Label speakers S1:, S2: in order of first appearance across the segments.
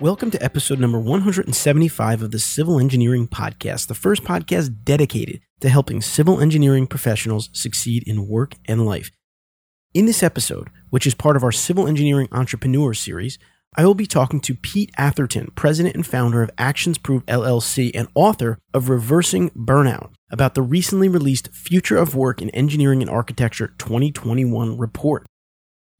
S1: Welcome to episode number 175 of the Civil Engineering Podcast, the first podcast dedicated to helping civil engineering professionals succeed in work and life. In this episode, which is part of our Civil Engineering Entrepreneur series, I will be talking to Pete Atherton, president and founder of Actions Prove LLC and author of Reversing Burnout, about the recently released Future of Work in Engineering and Architecture 2021 report.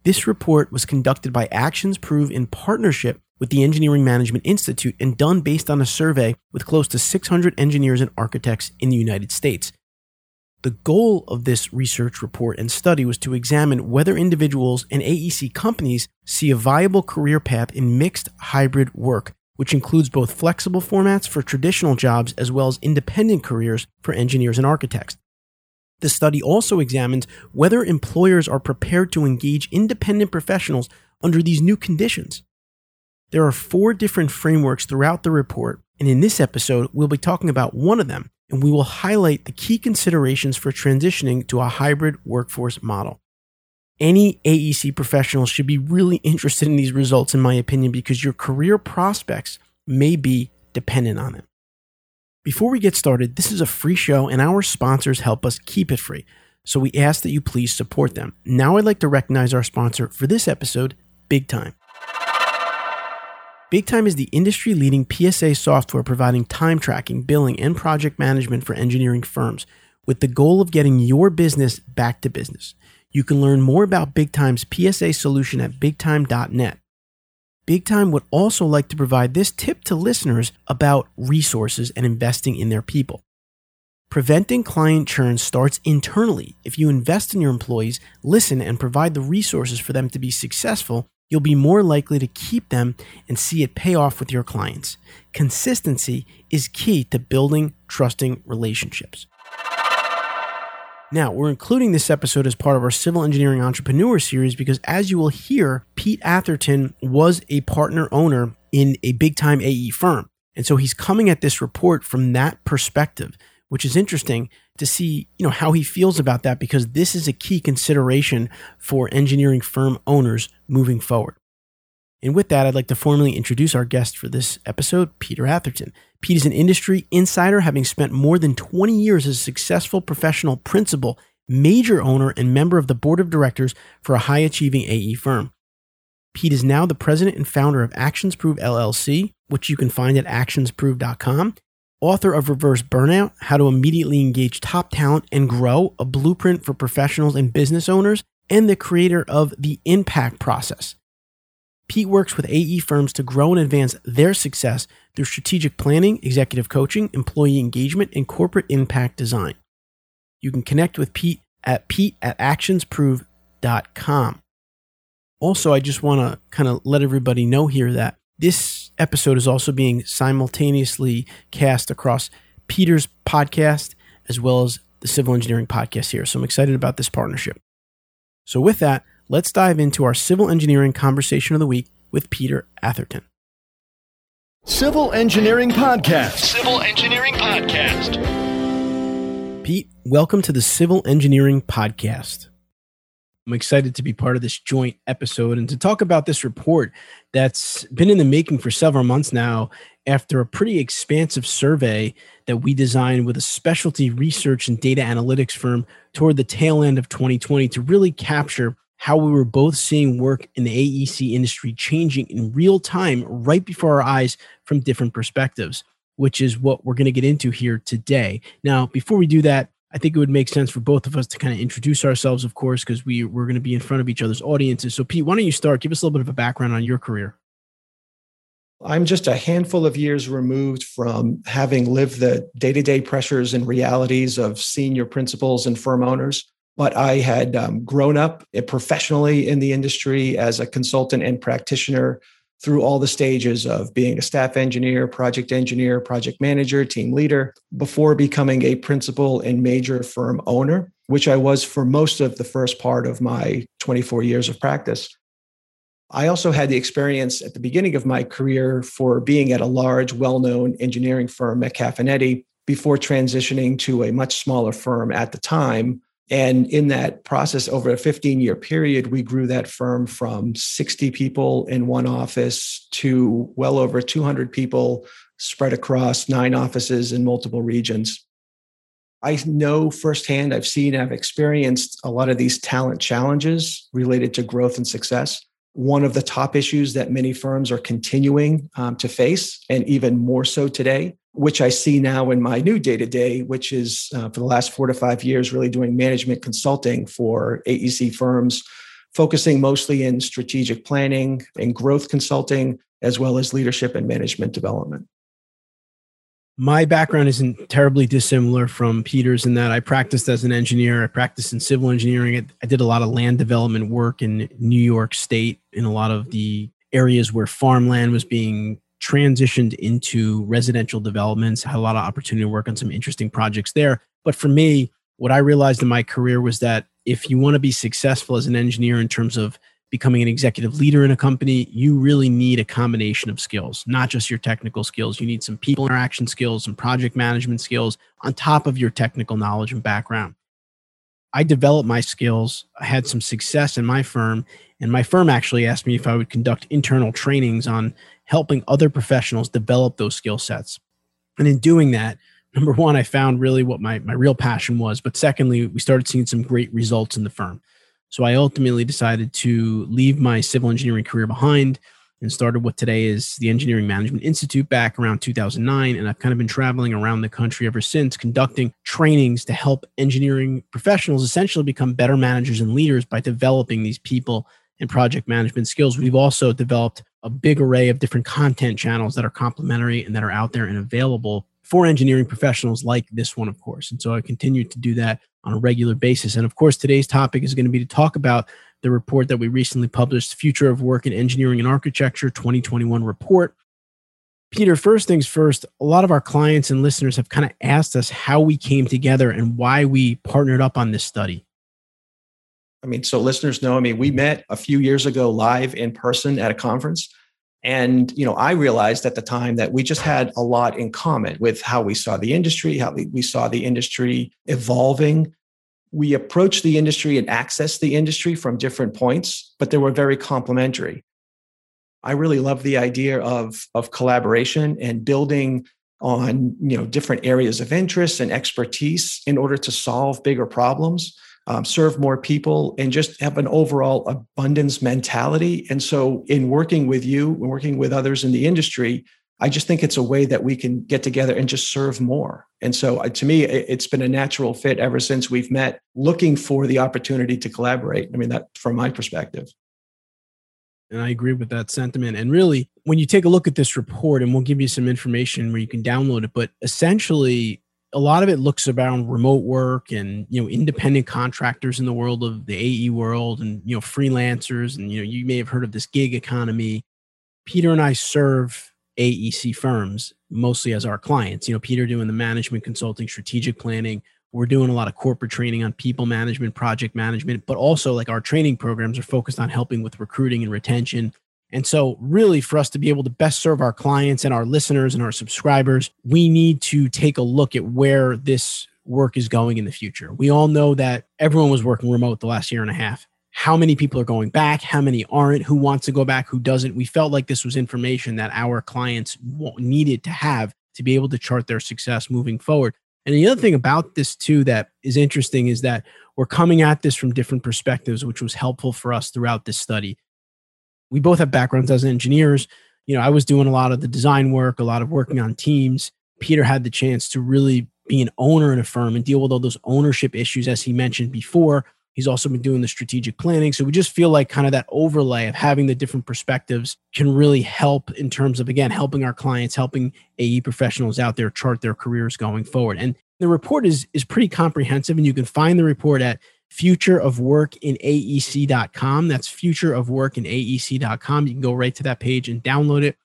S1: This report was conducted by Actions Prove in partnership with the Engineering Management Institute and done based on a survey with close to 600 engineers and architects in the United States. The goal of this research report and study was to examine whether individuals and AEC companies see a viable career path in mixed hybrid work, which includes both flexible formats for traditional jobs as well as independent careers for engineers and architects. The study also examines whether employers are prepared to engage independent professionals under these new conditions. There are four different frameworks throughout the report, and in this episode, we'll be talking about one of them, and we will highlight the key considerations for transitioning to a hybrid workforce model. Any AEC professional should be really interested in these results, in my opinion, because your career prospects may be dependent on it. Before we get started, this is a free show, and our sponsors help us keep it free. So we ask that you please support them. Now I'd like to recognize our sponsor for this episode, Big Time. BigTime is the industry leading PSA software providing time tracking, billing, and project management for engineering firms with the goal of getting your business back to business. You can learn more about BigTime's PSA solution at bigtime.net. BigTime would also like to provide this tip to listeners about resources and investing in their people. Preventing client churn starts internally. If you invest in your employees, listen, and provide the resources for them to be successful, you'll be more likely to keep them and see it pay off with your clients. Consistency is key to building trusting relationships. Now, we're including this episode as part of our Civil Engineering Entrepreneur series because, as you will hear, Pete Atherton was a partner owner in a big time AE firm. And so he's coming at this report from that perspective, which is interesting to see, you know, how he feels about that because this is a key consideration for engineering firm owners moving forward. And with that, I'd like to formally introduce our guest for this episode, Peter Atherton. Pete is an industry insider, having spent more than 20 years as a successful professional principal, major owner, and member of the board of directors for a high achieving AE firm. Pete is now the president and founder of Actions Prove LLC, which you can find at actionsprove.com, author of Reverse Burnout How to Immediately Engage Top Talent and Grow, a blueprint for professionals and business owners, and the creator of The Impact Process. Pete works with AE firms to grow and advance their success through strategic planning, executive coaching, employee engagement, and corporate impact design. You can connect with Pete at pete at actionsprove.com. Also, I just want to kind of let everybody know here that this episode is also being simultaneously cast across Peter's podcast as well as the Civil Engineering podcast here. So I'm excited about this partnership. So, with that, let's dive into our civil engineering conversation of the week with Peter Atherton.
S2: Civil Engineering Podcast.
S3: Civil Engineering Podcast.
S1: Pete, welcome to the Civil Engineering Podcast. I'm excited to be part of this joint episode and to talk about this report that's been in the making for several months now after a pretty expansive survey that we designed with a specialty research and data analytics firm toward the tail end of 2020 to really capture how we were both seeing work in the AEC industry changing in real time right before our eyes from different perspectives, which is what we're going to get into here today. Now, before we do that, I think it would make sense for both of us to kind of introduce ourselves, of course, because we we're going to be in front of each other's audiences. So, Pete, why don't you start? Give us a little bit of a background on your career.
S4: I'm just a handful of years removed from having lived the day to day pressures and realities of senior principals and firm owners. But I had um, grown up professionally in the industry as a consultant and practitioner through all the stages of being a staff engineer, project engineer, project manager, team leader, before becoming a principal and major firm owner, which I was for most of the first part of my 24 years of practice. I also had the experience at the beginning of my career for being at a large, well known engineering firm, and Eddy, before transitioning to a much smaller firm at the time and in that process, over a 15 year period, we grew that firm from 60 people in one office to well over 200 people spread across nine offices in multiple regions. I know firsthand, I've seen, I've experienced a lot of these talent challenges related to growth and success. One of the top issues that many firms are continuing um, to face, and even more so today, which I see now in my new day to day, which is uh, for the last four to five years, really doing management consulting for AEC firms, focusing mostly in strategic planning and growth consulting, as well as leadership and management development.
S1: My background isn't terribly dissimilar from Peter's in that I practiced as an engineer. I practiced in civil engineering. I did a lot of land development work in New York State in a lot of the areas where farmland was being transitioned into residential developments, had a lot of opportunity to work on some interesting projects there. But for me, what I realized in my career was that if you want to be successful as an engineer in terms of becoming an executive leader in a company, you really need a combination of skills, not just your technical skills. You need some people interaction skills, some project management skills on top of your technical knowledge and background. I developed my skills. I had some success in my firm, and my firm actually asked me if I would conduct internal trainings on helping other professionals develop those skill sets. And in doing that, number one, I found really what my, my real passion was. But secondly, we started seeing some great results in the firm. So I ultimately decided to leave my civil engineering career behind and started what today is the Engineering Management Institute back around 2009. And I've kind of been traveling around the country ever since, conducting trainings to help engineering professionals essentially become better managers and leaders by developing these people and project management skills. We've also developed a big array of different content channels that are complementary and that are out there and available for engineering professionals like this one, of course. And so I continue to do that on a regular basis. And of course, today's topic is going to be to talk about the report that we recently published, Future of Work in Engineering and Architecture 2021 report. Peter, first things first, a lot of our clients and listeners have kind of asked us how we came together and why we partnered up on this study.
S4: I mean, so listeners know, I mean, we met a few years ago live in person at a conference. And, you know, I realized at the time that we just had a lot in common with how we saw the industry, how we saw the industry evolving. We approached the industry and accessed the industry from different points, but they were very complementary. I really love the idea of, of collaboration and building on you know different areas of interest and expertise in order to solve bigger problems um, serve more people, and just have an overall abundance mentality. And so, in working with you, and working with others in the industry, I just think it's a way that we can get together and just serve more. And so, uh, to me, it's been a natural fit ever since we've met, looking for the opportunity to collaborate. I mean, that from my perspective.
S1: And I agree with that sentiment. And really, when you take a look at this report, and we'll give you some information where you can download it, but essentially, a lot of it looks around remote work and you know independent contractors in the world of the AE world and you know freelancers and you know you may have heard of this gig economy. Peter and I serve AEC firms mostly as our clients. You know, Peter doing the management consulting, strategic planning. We're doing a lot of corporate training on people management, project management, but also like our training programs are focused on helping with recruiting and retention and so, really, for us to be able to best serve our clients and our listeners and our subscribers, we need to take a look at where this work is going in the future. We all know that everyone was working remote the last year and a half. How many people are going back? How many aren't? Who wants to go back? Who doesn't? We felt like this was information that our clients needed to have to be able to chart their success moving forward. And the other thing about this, too, that is interesting is that we're coming at this from different perspectives, which was helpful for us throughout this study we both have backgrounds as engineers. You know, I was doing a lot of the design work, a lot of working on teams. Peter had the chance to really be an owner in a firm and deal with all those ownership issues, as he mentioned before. He's also been doing the strategic planning. So we just feel like kind of that overlay of having the different perspectives can really help in terms of, again, helping our clients, helping AE professionals out there chart their careers going forward. And the report is, is pretty comprehensive, and you can find the report at Future of Work in AEC.com. That's Future of Work in AEC.com. You can go right to that page and download it.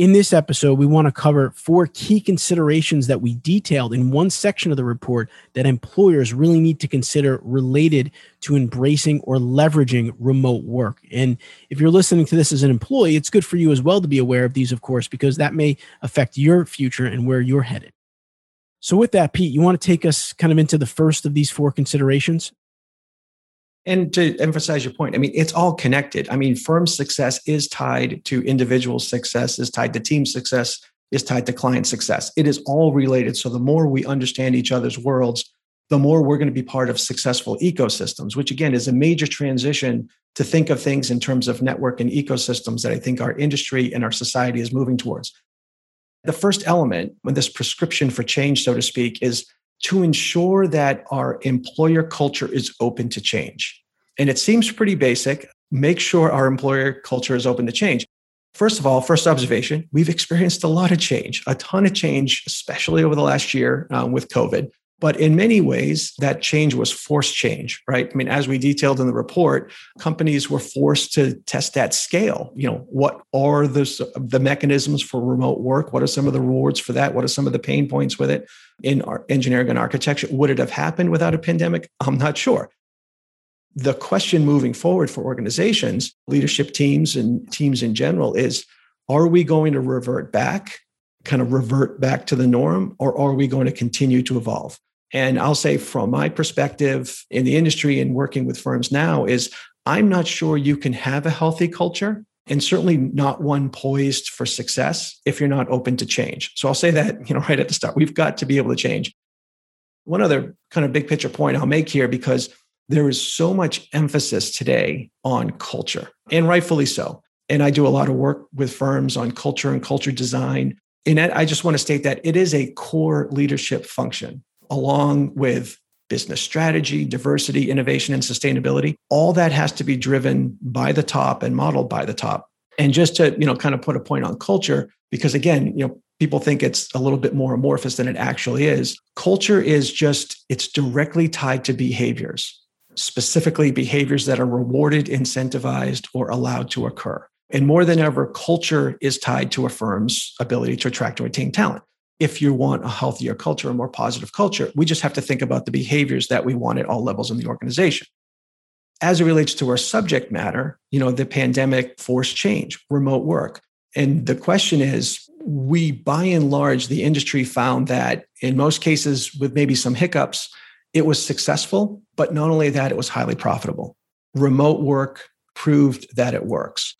S1: In this episode, we want to cover four key considerations that we detailed in one section of the report that employers really need to consider related to embracing or leveraging remote work. And if you're listening to this as an employee, it's good for you as well to be aware of these, of course, because that may affect your future and where you're headed. So, with that, Pete, you want to take us kind of into the first of these four considerations?
S4: And to emphasize your point, I mean, it's all connected. I mean, firm success is tied to individual success, is tied to team success, is tied to client success. It is all related. So the more we understand each other's worlds, the more we're going to be part of successful ecosystems, which again is a major transition to think of things in terms of network and ecosystems that I think our industry and our society is moving towards. The first element, when this prescription for change, so to speak, is to ensure that our employer culture is open to change. And it seems pretty basic. Make sure our employer culture is open to change. First of all, first observation, we've experienced a lot of change, a ton of change, especially over the last year um, with COVID. But in many ways, that change was forced change, right? I mean, as we detailed in the report, companies were forced to test at scale. You know, what are the, the mechanisms for remote work? What are some of the rewards for that? What are some of the pain points with it in engineering and architecture? Would it have happened without a pandemic? I'm not sure. The question moving forward for organizations, leadership teams, and teams in general is are we going to revert back, kind of revert back to the norm, or are we going to continue to evolve? And I'll say from my perspective in the industry and working with firms now is I'm not sure you can have a healthy culture and certainly not one poised for success if you're not open to change. So I'll say that, you know, right at the start. We've got to be able to change. One other kind of big picture point I'll make here because there is so much emphasis today on culture, and rightfully so. And I do a lot of work with firms on culture and culture design. And I just want to state that it is a core leadership function along with business strategy, diversity, innovation, and sustainability. All that has to be driven by the top and modeled by the top. And just to, you know, kind of put a point on culture, because again, you know, people think it's a little bit more amorphous than it actually is. Culture is just, it's directly tied to behaviors, specifically behaviors that are rewarded, incentivized, or allowed to occur. And more than ever, culture is tied to a firm's ability to attract and retain talent if you want a healthier culture, a more positive culture, we just have to think about the behaviors that we want at all levels in the organization. As it relates to our subject matter, you know, the pandemic forced change, remote work. And the question is, we by and large, the industry found that in most cases, with maybe some hiccups, it was successful, but not only that, it was highly profitable. Remote work proved that it works.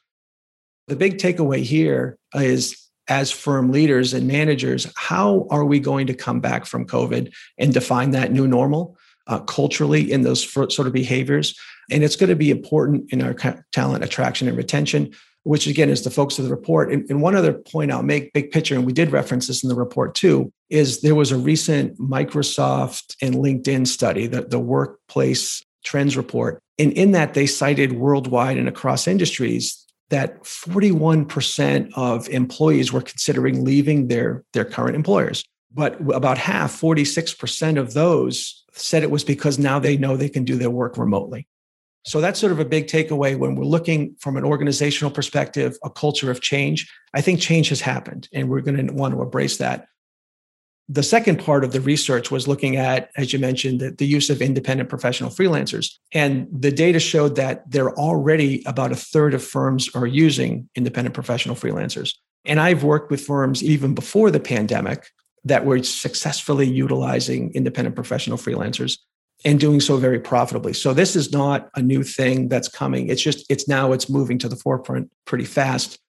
S4: The big takeaway here is as firm leaders and managers, how are we going to come back from COVID and define that new normal uh, culturally in those sort of behaviors? And it's going to be important in our talent attraction and retention, which again is the focus of the report. And, and one other point I'll make, big picture, and we did reference this in the report too, is there was a recent Microsoft and LinkedIn study, the, the workplace trends report. And in that, they cited worldwide and across industries that 41% of employees were considering leaving their, their current employers. But about half, 46% of those said it was because now they know they can do their work remotely. So that's sort of a big takeaway when we're looking from an organizational perspective, a culture of change. I think change has happened and we're going to want to embrace that the second part of the research was looking at, as you mentioned, the, the, use of independent professional freelancers. And the data showed that they're already about a third of firms are using independent professional freelancers. And I've worked with firms even before the pandemic that were successfully utilizing independent professional freelancers and doing so very profitably. So this is not a new thing that's coming. It's just, it's now it's moving to the forefront pretty fast.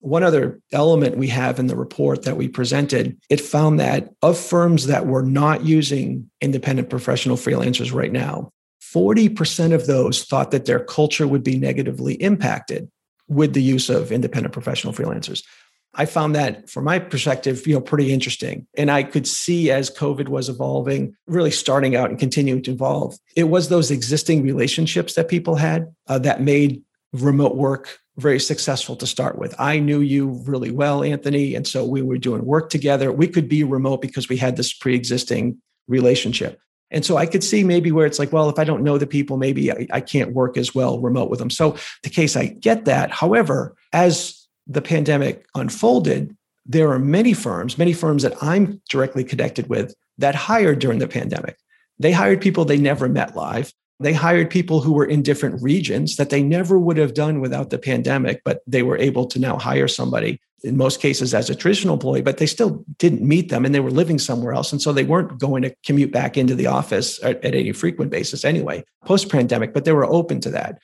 S4: One other element we have in the report that we presented, it found that of firms that were not using independent professional freelancers right now, 40% of those thought that their culture would be negatively impacted with the use of independent professional freelancers. I found that from my perspective, you know, pretty interesting. And I could see as COVID was evolving, really starting out and continuing to evolve, it was those existing relationships that people had uh, that made remote work very successful to start with. I knew you really well, Anthony. And so we were doing work together. We could be remote because we had this pre existing relationship. And so I could see maybe where it's like, well, if I don't know the people, maybe I, I can't work as well remote with them. So the case, I get that. However, as the pandemic unfolded, there are many firms, many firms that I'm directly connected with that hired during the pandemic. They hired people they never met live. They hired people who were in different regions that they never would have done without the pandemic, but they were able to now hire somebody in most cases as a traditional employee, but they still didn't meet them and they were living somewhere else. And so they weren't going to commute back into the office at, at any frequent basis anyway, post pandemic, but they were open to that.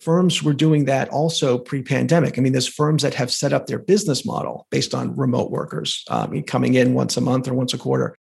S4: Firms were doing that also pre pandemic. I mean, there's firms that have set up their business model based on remote workers um, coming in once a month or once a quarter.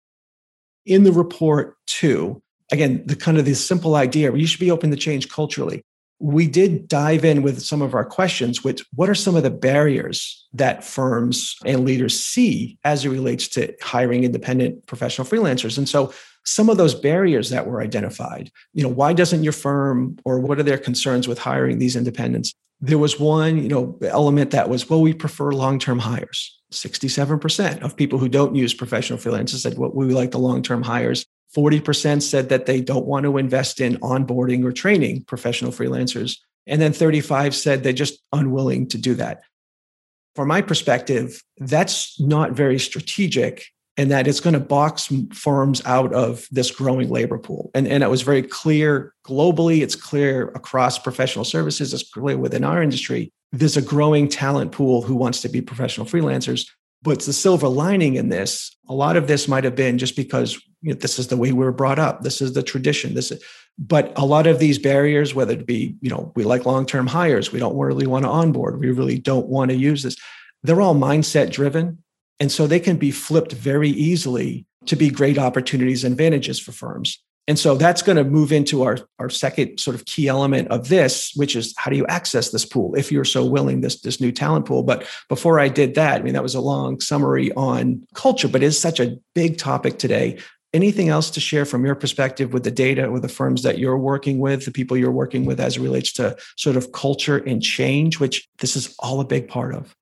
S4: In the report, too, again, the kind of the simple idea you should be open to change culturally. We did dive in with some of our questions with what are some of the barriers that firms and leaders see as it relates to hiring independent professional freelancers? And so some of those barriers that were identified you know why doesn't your firm or what are their concerns with hiring these independents? There was one you know element that was well we prefer long-term hires. 67% of people who don't use professional freelancers said well, we like the long-term hires 40% said that they don't want to invest in onboarding or training professional freelancers. And then 35 said they're just unwilling to do that. From my perspective, that's not very strategic and that it's going to box firms out of this growing labor pool. And, and it was very clear globally, it's clear across professional services, it's clear within our industry. There's a growing talent pool who wants to be professional freelancers. But the silver lining in this, a lot of this might have been just because you know, this is the way we were brought up. This is the tradition. This is, but a lot of these barriers, whether it be, you know, we like long-term hires, we don't really want to onboard, we really don't want to use this. They're all mindset driven. And so they can be flipped very easily to be great opportunities and advantages for firms. And so that's going to move into our, our second sort of key element of this, which is how do you access this pool if you're so willing, this, this new talent pool. But before I did that, I mean, that was a long summary on culture, but it's such a big topic today. Anything else to share from your perspective with the data, with the firms that you're working with, the people you're working with as it relates to sort of culture and change, which this is all a big part of?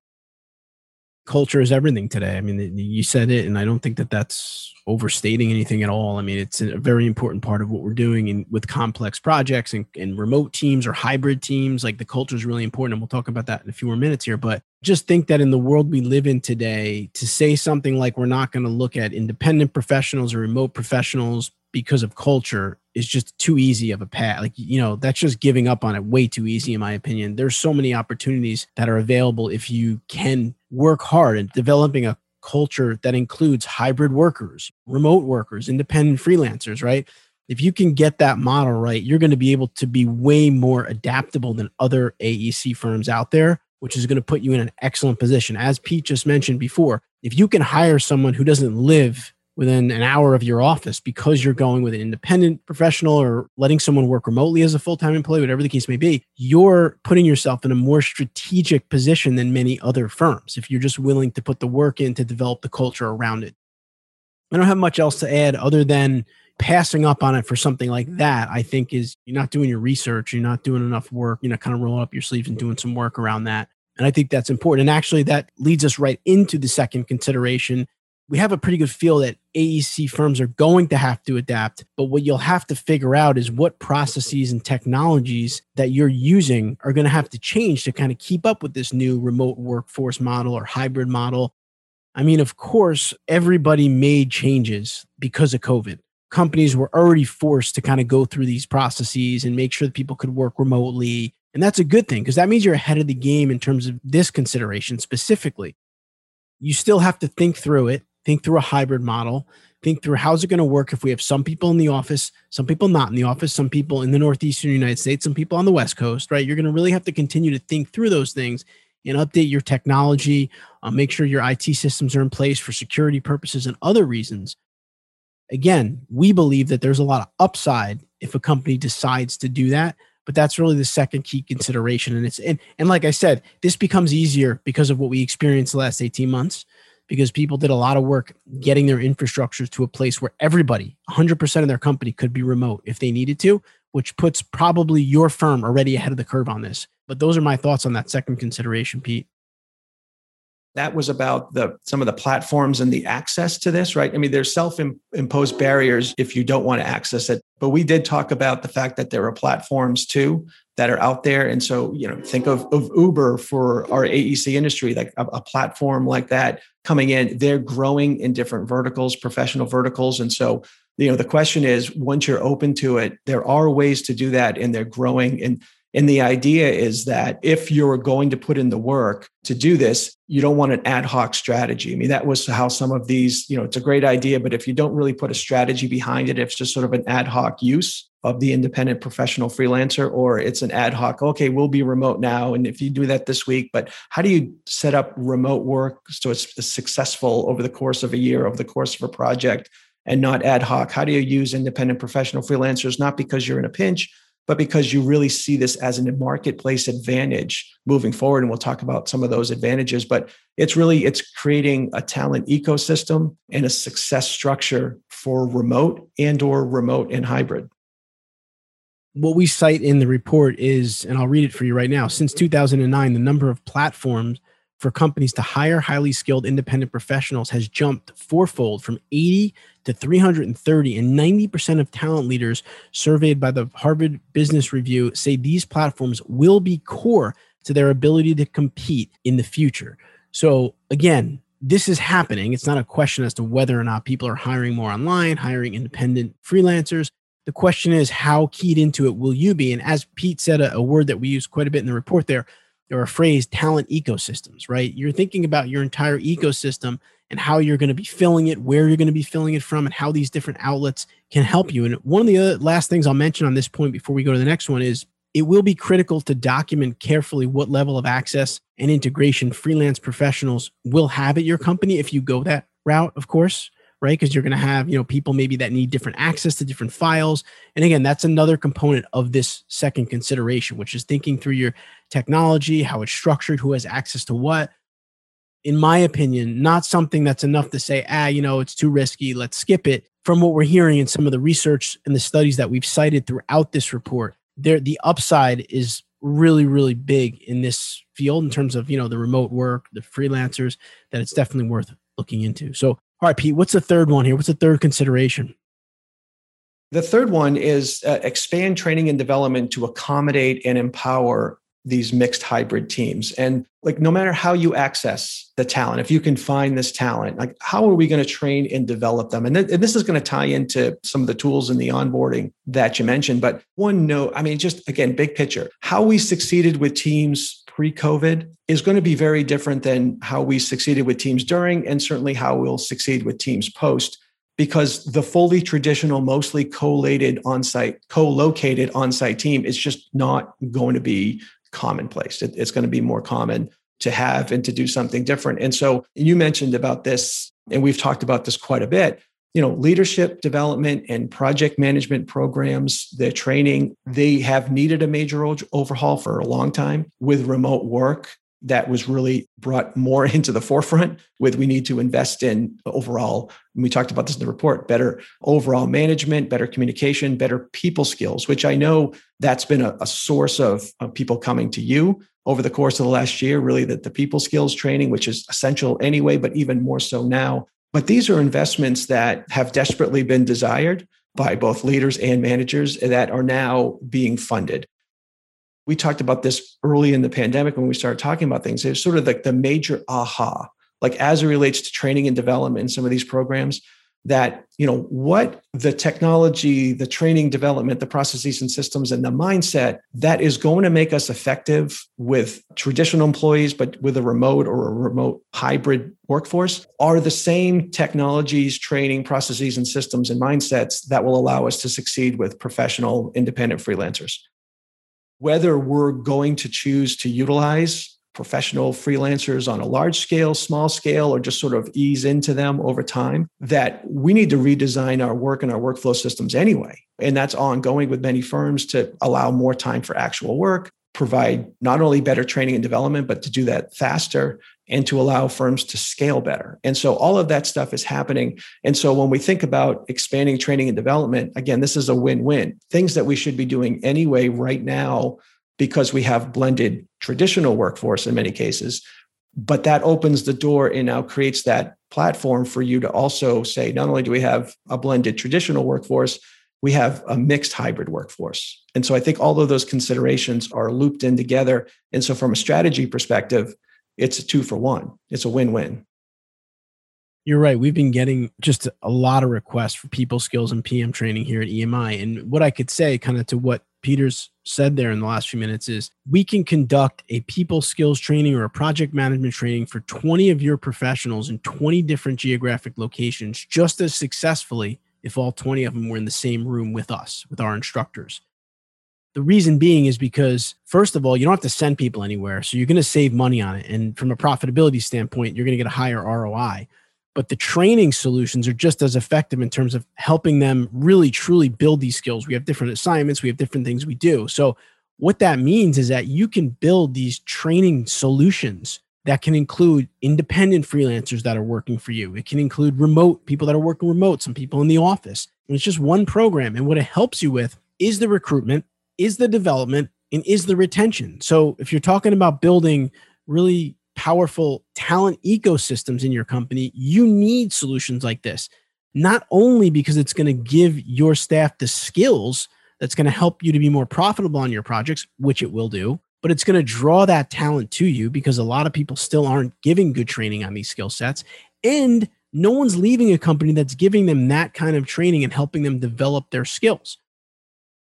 S1: Culture is everything today. I mean, you said it, and I don't think that that's overstating anything at all. I mean, it's a very important part of what we're doing in, with complex projects and, and remote teams or hybrid teams. Like the culture is really important, and we'll talk about that in a few more minutes here. But just think that in the world we live in today, to say something like we're not going to look at independent professionals or remote professionals because of culture is just too easy of a path. Like, you know, that's just giving up on it way too easy, in my opinion. There's so many opportunities that are available if you can work hard at developing a culture that includes hybrid workers, remote workers, independent freelancers, right? If you can get that model right, you're going to be able to be way more adaptable than other AEC firms out there, which is going to put you in an excellent position. As Pete just mentioned before, if you can hire someone who doesn't live within an hour of your office because you're going with an independent professional or letting someone work remotely as a full-time employee whatever the case may be you're putting yourself in a more strategic position than many other firms if you're just willing to put the work in to develop the culture around it i don't have much else to add other than passing up on it for something like that i think is you're not doing your research you're not doing enough work you know kind of rolling up your sleeves and doing some work around that and I think that's important. And actually, that leads us right into the second consideration, we have a pretty good feel that AEC firms are going to have to adapt. But what you'll have to figure out is what processes and technologies that you're using are going to have to change to kind of keep up with this new remote workforce model or hybrid model. I mean, of course, everybody made changes because of COVID. Companies were already forced to kind of go through these processes and make sure that people could work remotely. And that's a good thing because that means you're ahead of the game in terms of this consideration specifically. You still have to think through it think through a hybrid model. Think through how's it going to work if we have some people in the office some people not in the office some people in the northeastern united states some people on the west coast right? You're going to really have to continue to think through those things and update your technology uh, make sure your it systems are in place for security purposes and other reasons. Again we believe that there's a lot of upside if a company decides to do that but that's really the second key consideration and it's and, and like i said this becomes easier because of what we experienced the last 18 months because people did a lot of work getting their infrastructures to a place where everybody, 100% of their company could be remote if they needed to, which puts probably your firm already ahead of the curve on this. But those are my thoughts on that second consideration, Pete.
S4: That was about the some of the platforms and the access to this right? I mean there's self-imposed barriers if you don't want to access it but we did talk about the fact that there are platforms too that are out there. And so you know think of, of uber for our aec industry like a, a platform like that coming in they're growing in different verticals professional verticals. And so you know the question is once you're open to it there are ways to do that and they're growing. And and the idea is that if you're going to put in the work to do this, you don't want an ad hoc strategy. I mean, that was how some of these, you know, it's a great idea, but if you don't really put a strategy behind it, it's just sort of an ad hoc use of the independent professional freelancer, or it's an ad hoc, okay, we'll be remote now. And if you do that this week, but how do you set up remote work so it's successful over the course of a year, over the course of a project? And not ad hoc. How do you use independent professional freelancers? Not because you're in a pinch, but because you really see this as a marketplace advantage moving forward and we'll talk about some of those advantages but it's really it's creating a talent ecosystem and a success structure for remote and or remote and hybrid.
S1: What we cite in the report is and i'll read it for you right now since 2009 the number of platforms for companies to hire highly skilled independent professionals has jumped fourfold from 80 to 330 and 90% of talent leaders surveyed by the Harvard Business Review say these platforms will be core to their ability to compete in the future. So again, this is happening. It's not a question as to whether or not people are hiring more online, hiring independent freelancers. The question is, how keyed into it will you be? And as Pete said, a, a word that we use quite a bit in the report there, or a phrase talent ecosystems, right? You're thinking about your entire ecosystem and how you're going to be filling it, where you're going to be filling it from, and how these different outlets can help you. And one of the other last things I'll mention on this point before we go to the next one is it will be critical to document carefully what level of access and integration freelance professionals will have at your company if you go that route, of course right? Because you're going to have, you know, people maybe that need different access to different files. And again, that's another component of this second consideration, which is thinking through your technology, how it's structured, who has access to what. In my opinion, not something that's enough to say, ah, you know, it's too risky, let's skip it. From what we're hearing in some of the research and the studies that we've cited throughout this report, there the upside is really really big in this field in terms of you know the remote work the freelancers that it's definitely worth looking into so all right, Pete, what's the third one here? What's the third consideration?
S4: The third one is uh, expand training and development to accommodate and empower these mixed hybrid teams. And like, no matter how you access the talent, if you can find this talent, like, how are we going to train and develop them? And, th- and this is going to tie into some of the tools in the onboarding that you mentioned. But one note, I mean, just again, big picture, how we succeeded with teams pre COVID is going to be very different than how we succeeded with teams during, and certainly how we'll succeed with teams post, because the fully traditional, mostly collated on site, co located on site team is just not going to be commonplace. It, it's going to be more common to have and to do something different. And so you mentioned about this, and we've talked about this quite a bit you know leadership development and project management programs the training they have needed a major overhaul for a long time. With remote work that was really brought more into the forefront with we need to invest in overall we talked about this in the report better overall management better communication better people skills which i know that's been a, a source of, of people coming to you over the course of the last year really that the people skills training which is essential anyway but even more so now but these are investments that have desperately been desired by both leaders and managers that are now being funded. We talked about this early in the pandemic when we started talking about things. It's sort of like the major aha, like as it relates to training and development in some of these programs that you know what the technology the training development the processes and systems and the mindset that is going to make us effective with traditional employees but with a remote or a remote hybrid workforce are the same technologies training processes and systems and mindsets that will allow us to succeed with professional independent freelancers. Whether we're going to choose to utilize professional freelancers on a large scale, small scale, or just sort of ease into them over time, that we need to redesign our work and our workflow systems anyway. And that's ongoing with many firms to allow more time for actual work, provide not only better training and development, but to do that faster and to allow firms to scale better. And so all of that stuff is happening. And so when we think about expanding training and development, again, this is a win win. Things that we should be doing anyway right now because we have blended traditional workforce in many cases But that opens the door and now creates that platform for you to also say, not only do we have a blended traditional workforce, we have a mixed hybrid workforce. And so I think all of those considerations are looped in together. And so from a strategy perspective, it's a two for one. It's a win-win.
S1: You're right. We've been getting just a lot of requests for people skills and PM training here at EMI. And what I could say, kind of to what Peter's said there in the last few minutes, is we can conduct a people skills training or a project management training for 20 of your professionals in 20 different geographic locations just as successfully if all 20 of them were in the same room with us, with our instructors. The reason being is because, first of all, you don't have to send people anywhere. So you're going to save money on it. And from a profitability standpoint, you're going to get a higher ROI but the training solutions are just as effective in terms of helping them really truly build these skills. We have different assignments, we have different things we do. So, what that means is that you can build these training solutions that can include independent freelancers that are working for you. It can include remote people that are working remote, some people in the office. And it's just one program. And what it helps you with is the recruitment, is the development, and is the retention. So, if you're talking about building really powerful talent ecosystems in your company, you need solutions like this. Not only because it's going to give your staff the skills that's going to help you to be more profitable on your projects, which it will do, but it's going to draw that talent to you because a lot of people still aren't giving good training on these skill sets. And no one's leaving a company that's giving them that kind of training and helping them develop their skills.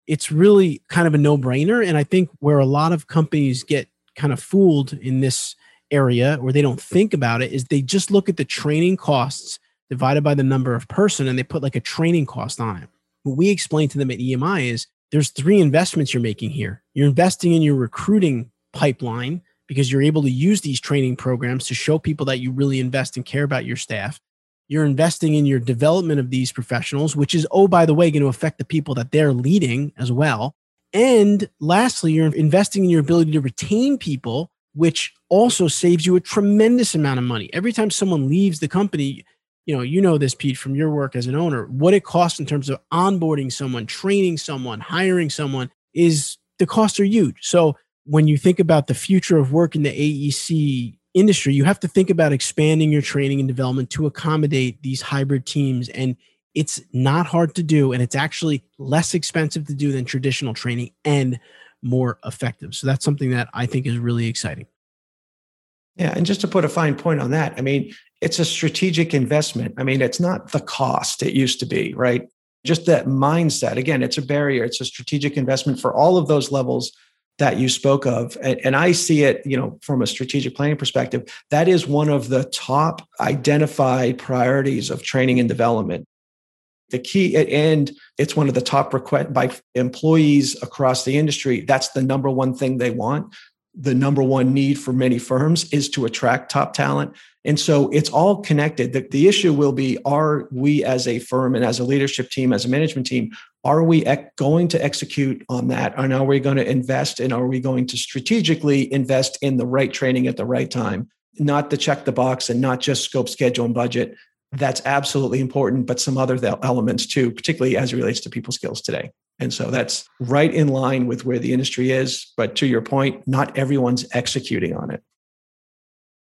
S1: It's really kind of a no brainer. And I think where a lot of companies get kind of fooled in this area where they don't think about it is they just look at the training costs divided by the number of person and they put like a training cost on it. What we explain to them at EMI is there's three investments you're making here. You're investing in your recruiting pipeline because you're able to use these training programs to show people that you really invest and care about your staff. You're investing in your development of these professionals, which is, oh, by the way, going to affect the people that they're leading as well. And lastly, you're investing in your ability to retain people which also saves you a tremendous amount of money. Every time someone leaves the company, you know, you know this, Pete, from your work as an owner, what it costs in terms of onboarding someone, training someone, hiring someone is the costs are huge. So when you think about the future of work in the AEC industry, you have to think about expanding your training and development to accommodate these hybrid teams. And it's not hard to do. And it's actually less expensive to do than traditional training. And more effective. So that's something that I think is really exciting.
S4: Yeah. And just to put a fine point on that, I mean, it's a strategic investment. I mean, it's not the cost it used to be, right? Just that mindset. Again, it's a barrier, it's a strategic investment for all of those levels that you spoke of and, i see it you know from a strategic planning perspective that is one of the top identified priorities of training and development the key and it's one of the top request by employees across the industry that's the number one thing they want. The number one need for many firms is to attract top talent. And so it's all connected. The, the issue will be are we as a firm and as a leadership team as a management team are we ec- going to execute on that? And are we going to invest and are we going to strategically invest in the right training at the right time? Not to check the box and not just scope schedule and budget that's absolutely important, but some other elements too, particularly as it relates to people skills today. And so that's right in line with where the industry is. But to your point, not everyone's executing on it.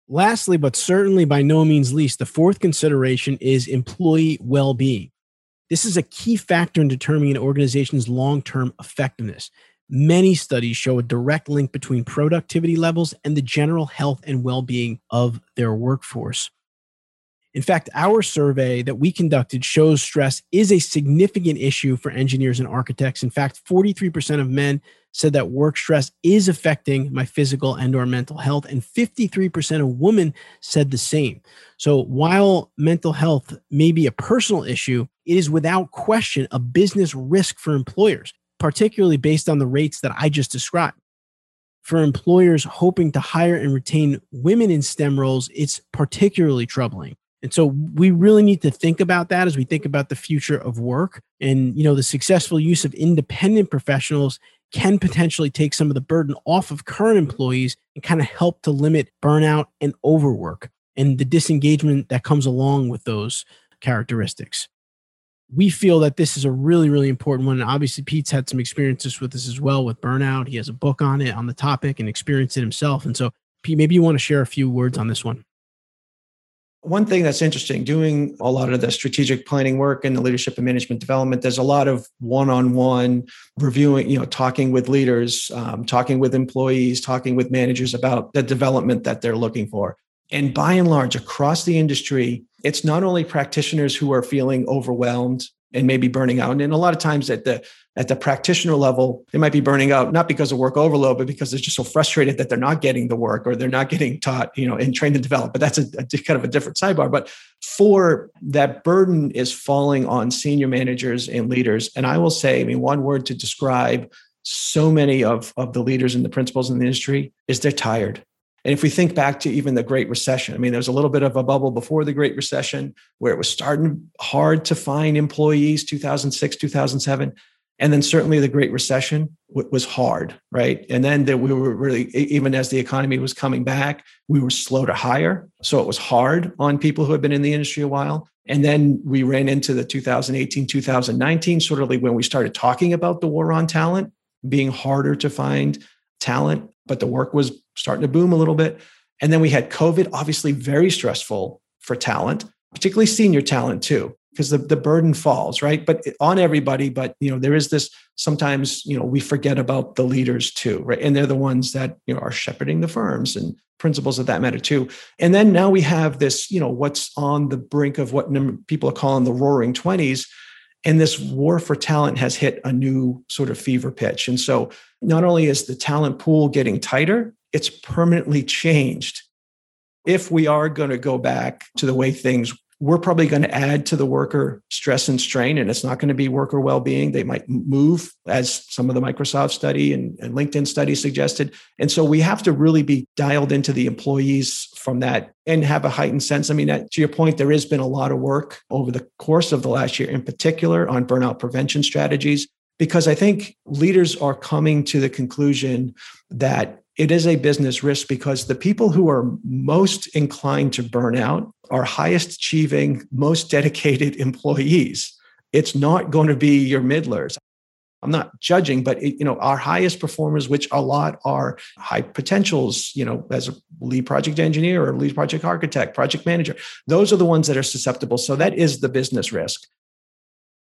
S1: Lastly, but certainly by no means least, the fourth consideration is employee well being. This is a key factor in determining an organization's long term effectiveness. Many studies show a direct link between productivity levels and the general health and well being of their workforce. In fact, our survey that we conducted shows stress is a significant issue for engineers and architects. In fact, 43% of men said that work stress is affecting my physical and or mental health and 53% of women said the same. So while mental health may be a personal issue, it is without question a business risk for employers, particularly based on the rates that I just described. For employers hoping to hire and retain women in STEM roles, it's particularly troubling. And so we really need to think about that as we think about the future of work. And, you know, the successful use of independent professionals can potentially take some of the burden off of current employees and kind of help to limit burnout and overwork and the disengagement that comes along with those characteristics. We feel that this is a really, really important one. And obviously, Pete's had some experiences with this as well with burnout. He has a book on it on the topic and experienced it himself. And so Pete, maybe you want to share a few words on this one.
S4: One thing that's interesting, doing a lot of the strategic planning work and the leadership and management development, there's a lot of one-on-one reviewing, you know, talking with leaders, um, talking with employees, talking with managers about the development that they're looking for. And by and large, across the industry, it's not only practitioners who are feeling overwhelmed and maybe burning out. And a lot of times at the at the practitioner level, they might be burning out not because of work overload, but because they're just so frustrated that they're not getting the work or they're not getting taught, you know, and trained and developed. But that's a, a kind of a different sidebar. But for that burden is falling on senior managers and leaders. And I will say, I mean, one word to describe so many of, of the leaders and the principals in the industry is they're tired. And if we think back to even the Great Recession, I mean, there was a little bit of a bubble before the Great Recession where it was starting hard to find employees, 2006, 2007. And then certainly the Great Recession was hard, right? And then we were really, even as the economy was coming back, we were slow to hire. So it was hard on people who had been in the industry a while. And then we ran into the 2018, 2019, sort of like when we started talking about the war on talent being harder to find talent, but the work was starting to boom a little bit. And then we had COVID, obviously very stressful for talent, particularly senior talent too, because the, the burden falls, right? But on everybody, but you know, there is this sometimes, you know, we forget about the leaders too, right? And they're the ones that, you know, are shepherding the firms and principals of that matter too. And then now we have this, you know, what's on the brink of what people are calling the roaring 20s. And this war for talent has hit a new sort of fever pitch. And so not only is the talent pool getting tighter, it's permanently changed. If we are going to go back to the way things we're probably going to add to the worker stress and strain, and it's not going to be worker well-being. They might move, as some of the Microsoft study and, and, LinkedIn study suggested. And so we have to really be dialed into the employees from that and have a heightened sense. I mean, to your point, there has been a lot of work over the course of the last year, in particular, on burnout prevention strategies, because I think leaders are coming to the conclusion that it is a business risk because the people who are most inclined to burn out are highest achieving, most dedicated employees. It's not going to be your middlers. I'm not judging, but you know, our highest performers, which a lot are high potentials, you know, as a lead project engineer or lead project architect, project manager, those are the ones that are susceptible. So that is the business risk.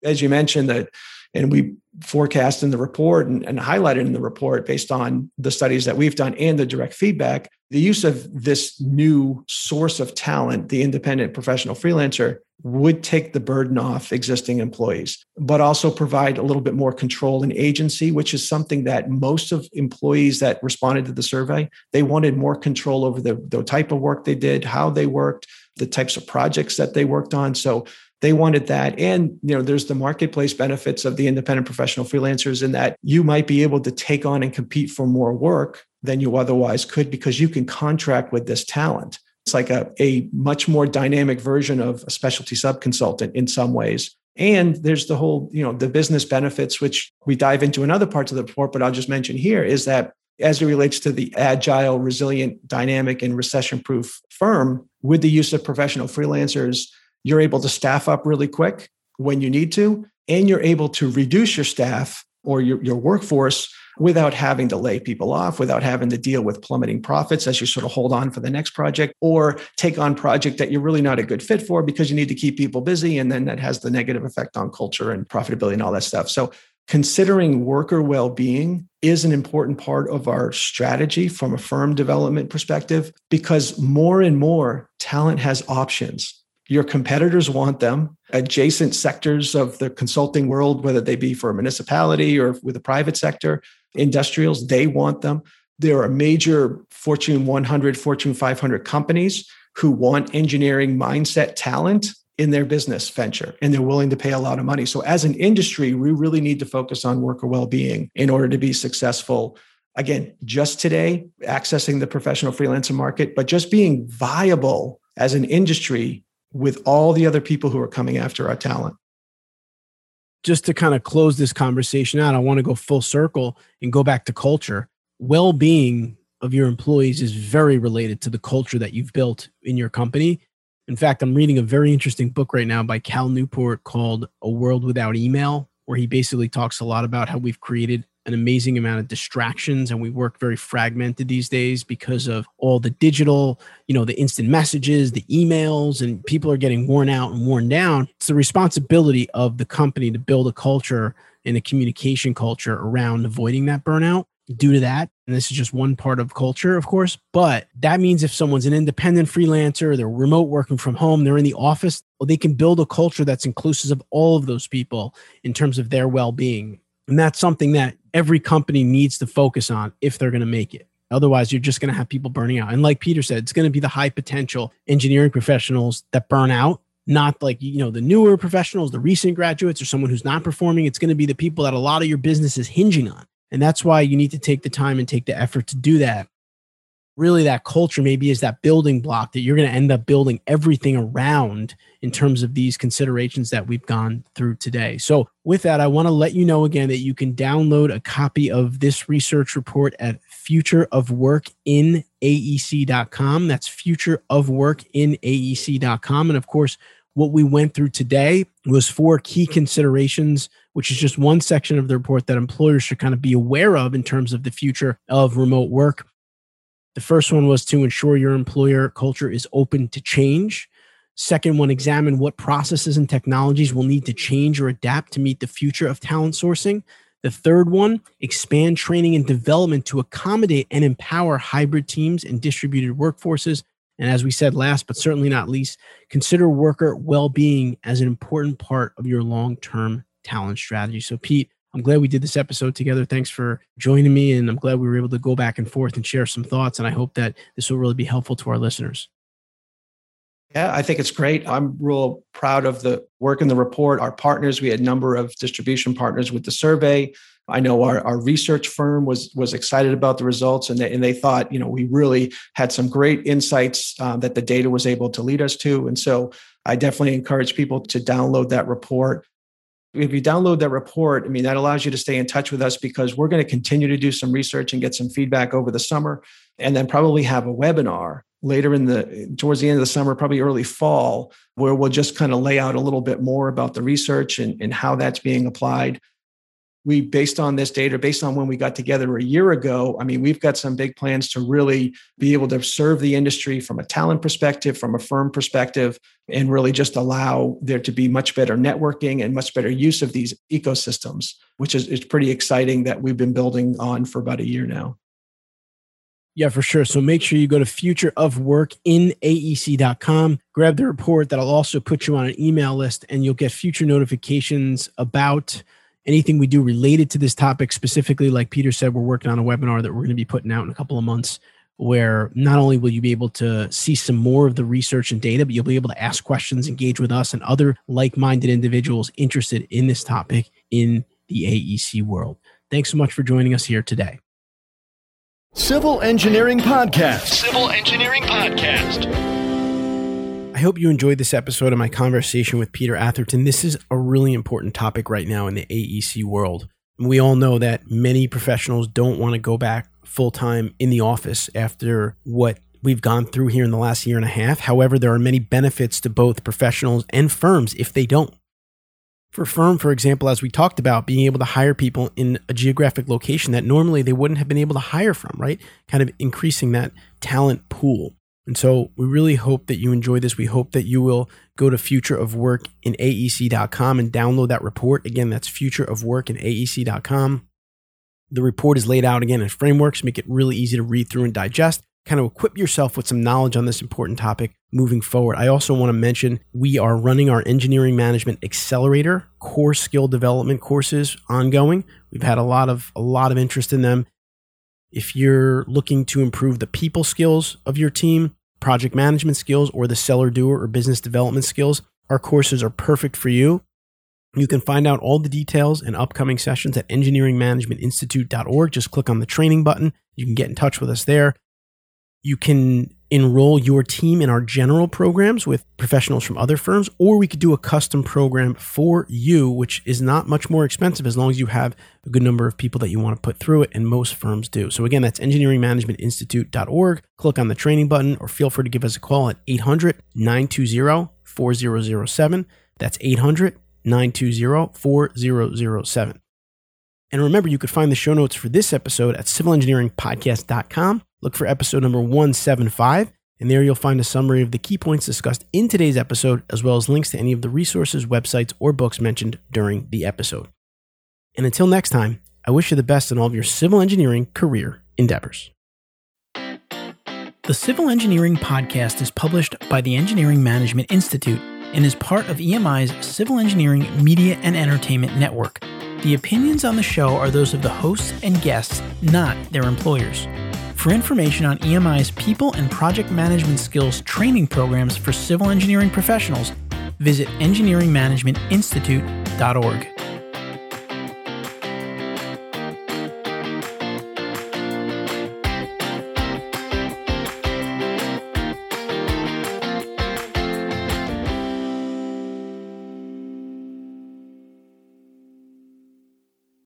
S4: As you mentioned, that and we forecast in the report and, and highlighted in the report based on the studies that we've done and the direct feedback the use of this new source of talent the independent professional freelancer would take the burden off existing employees but also provide a little bit more control and agency which is something that most of employees that responded to the survey they wanted more control over the, the type of work they did how they worked the types of projects that they worked on. So they wanted that. And you know there's the marketplace benefits of the independent professional freelancers in that you might be able to take on and compete for more work than you otherwise could because you can contract with this talent. It's like a, a much more dynamic version of a specialty subconsultant in some ways. And there's the whole you know the business benefits which we dive into in other parts of the report but i'll just mention here is that as it relates to the agile resilient dynamic and recession proof firm with the use of professional freelancers you're able to staff up really quick when you need to, and you're able to reduce your staff or your, your workforce without having to lay people off, without having to deal with plummeting profits as you sort of hold on for the next project or take on project that you're really not a good fit for because you need to keep people busy. And then that has the negative effect on culture and profitability and all that stuff. So considering worker well-being is an important part of our strategy from a firm development perspective because more and more talent has options your competitors want them. Adjacent sectors of the consulting world, whether they be for a municipality or with the private sector, industrials, they want them. There are major Fortune 100, Fortune 500 companies who want engineering mindset talent in their business venture and they're willing to pay a lot of money. So, as an industry, we really need to focus on worker well being in order to be successful. Again, just today, accessing the professional freelancer market, but just being viable as an industry with all the other people who are coming after our talent.
S1: Just to kind of close this conversation out, I want to go full circle and go back to culture. Well being of your employees is very related to the culture that you've built in your company. In fact, I'm reading a very interesting book right now by Cal Newport called A World Without Email, where he basically talks a lot about how we've created an amazing amount of distractions and we work very fragmented these days because of all the digital, you know, the instant messages, the emails, and people are getting worn out and worn down. It's the responsibility of the company to build a culture and a communication culture around avoiding that burnout due to that. And this is just one part of culture, of course. But that means if someone's an independent freelancer, they're remote working from home, they're in the office, well, they can build a culture that's inclusive of all of those people in terms of their well being. And that's something that every company needs to focus on if they're going to make it. Otherwise, you're just going to have people burning out. And like Peter said, it's going to be the high potential engineering professionals that burn out, not like, you know, the newer professionals, the recent graduates, or someone who's not performing. It's going to be the people that a lot of your business is hinging on. And that's why you need to take the time and take the effort to do that really that culture maybe is that building block that you're going to end up building everything around in terms of these considerations that we've gone through today. So, with that, I want to let you know again that you can download a copy of this research report at futureofworkinaec.com. That's futureofworkinaec.com. And of course, what we went through today was four key considerations, which is just one section of the report that employers should kind of be aware of in terms of the future of remote work. The first one was to ensure your employer culture is open to change. Second one, examine what processes and technologies will need to change or adapt to meet the future of talent sourcing. The third one, expand training and development to accommodate and empower hybrid teams and distributed workforces. And as we said last, but certainly not least, consider worker well being as an important part of your long term talent strategy. So, Pete, I'm glad we did this episode together. Thanks for joining me. And I'm glad we were able to go back and forth and share some thoughts. And I hope that this will really be helpful to our listeners.
S4: Yeah, I think it's great. I'm real proud of the work in the report. Our partners, we had a number of distribution partners with the survey. I know our, our research firm was was excited about the results, and they, and they thought, you know, we really had some great insights uh, that the data was able to lead us to. And so, I definitely encourage people to download that report if you download that report, I mean, that allows you to stay in touch with us because we're going to continue to do some research and get some feedback over the summer and then probably have a webinar later in the towards the end of the summer probably early fall where we'll just kind of lay out a little bit more about the research and, and how that's being applied we based on this data based on when we got together a year ago i mean we've got some big plans to really be able to serve the industry from a talent perspective from a firm perspective and really just allow there to be much better networking and much better use of these ecosystems which is, pretty exciting that we've been building on for about a year now
S1: yeah, for sure. So make sure you go to futureofworkinaec.com, grab the report. That'll also put you on an email list, and you'll get future notifications about anything we do related to this topic specifically like peter said we're working on a webinar that we're going to be putting out in a couple of months where not only will you be able to see some more of the research and data but you'll be able to ask questions engage with us and other like-minded individuals interested in this topic in the aec world. Thanks so much for joining us here today.
S2: Civil engineering podcast.
S3: Civil engineering podcast
S1: I hope you enjoyed this episode of my conversation with Peter Atherton. This is a really important topic right now in the AEC world. We all know that many professionals don't want to go back full time in the office after what we've gone through here in the last year and a half. However, there are many benefits to both professionals and firms if they don't. For firm, for example, as we talked about, being able to hire people in a geographic location that normally they wouldn't have been able to hire from, right? Kind of increasing that talent pool. And so we really hope that you enjoy this. We hope that you will go to futureofworkinaec.com and download that report. Again, that's futureofworkinaec.com. The report is laid out again in frameworks, make it really easy to read through and digest. Kind of equip yourself with some knowledge on this important topic moving forward. I also want to mention we are running our engineering management accelerator core skill development courses ongoing. We've had a lot of a lot of interest in them. If you're looking to improve the people skills of your team, project management skills, or the seller doer or business development skills, our courses are perfect for you. You can find out all the details and upcoming sessions at engineeringmanagementinstitute.org. Just click on the training button. You can get in touch with us there. You can enroll your team in our general programs with professionals from other firms, or we could do a custom program for you, which is not much more expensive as long as you have a good number of people that you want to put through it, and most firms do. So, again, that's engineeringmanagementinstitute.org. Click on the training button, or feel free to give us a call at 800 920 4007. That's 800 920 4007. And remember, you could find the show notes for this episode at civilengineeringpodcast.com. Look for episode number 175, and there you'll find a summary of the key points discussed in today's episode, as well as links to any of the resources, websites, or books mentioned during the episode. And until next time, I wish you the best in all of your civil engineering career endeavors. The Civil Engineering Podcast is published by the Engineering Management Institute and is part of EMI's Civil Engineering Media and Entertainment Network. The opinions on the show are those of the hosts and guests, not their employers. For information on EMI's people and project management skills training programs for civil engineering professionals, visit engineeringmanagementinstitute.org.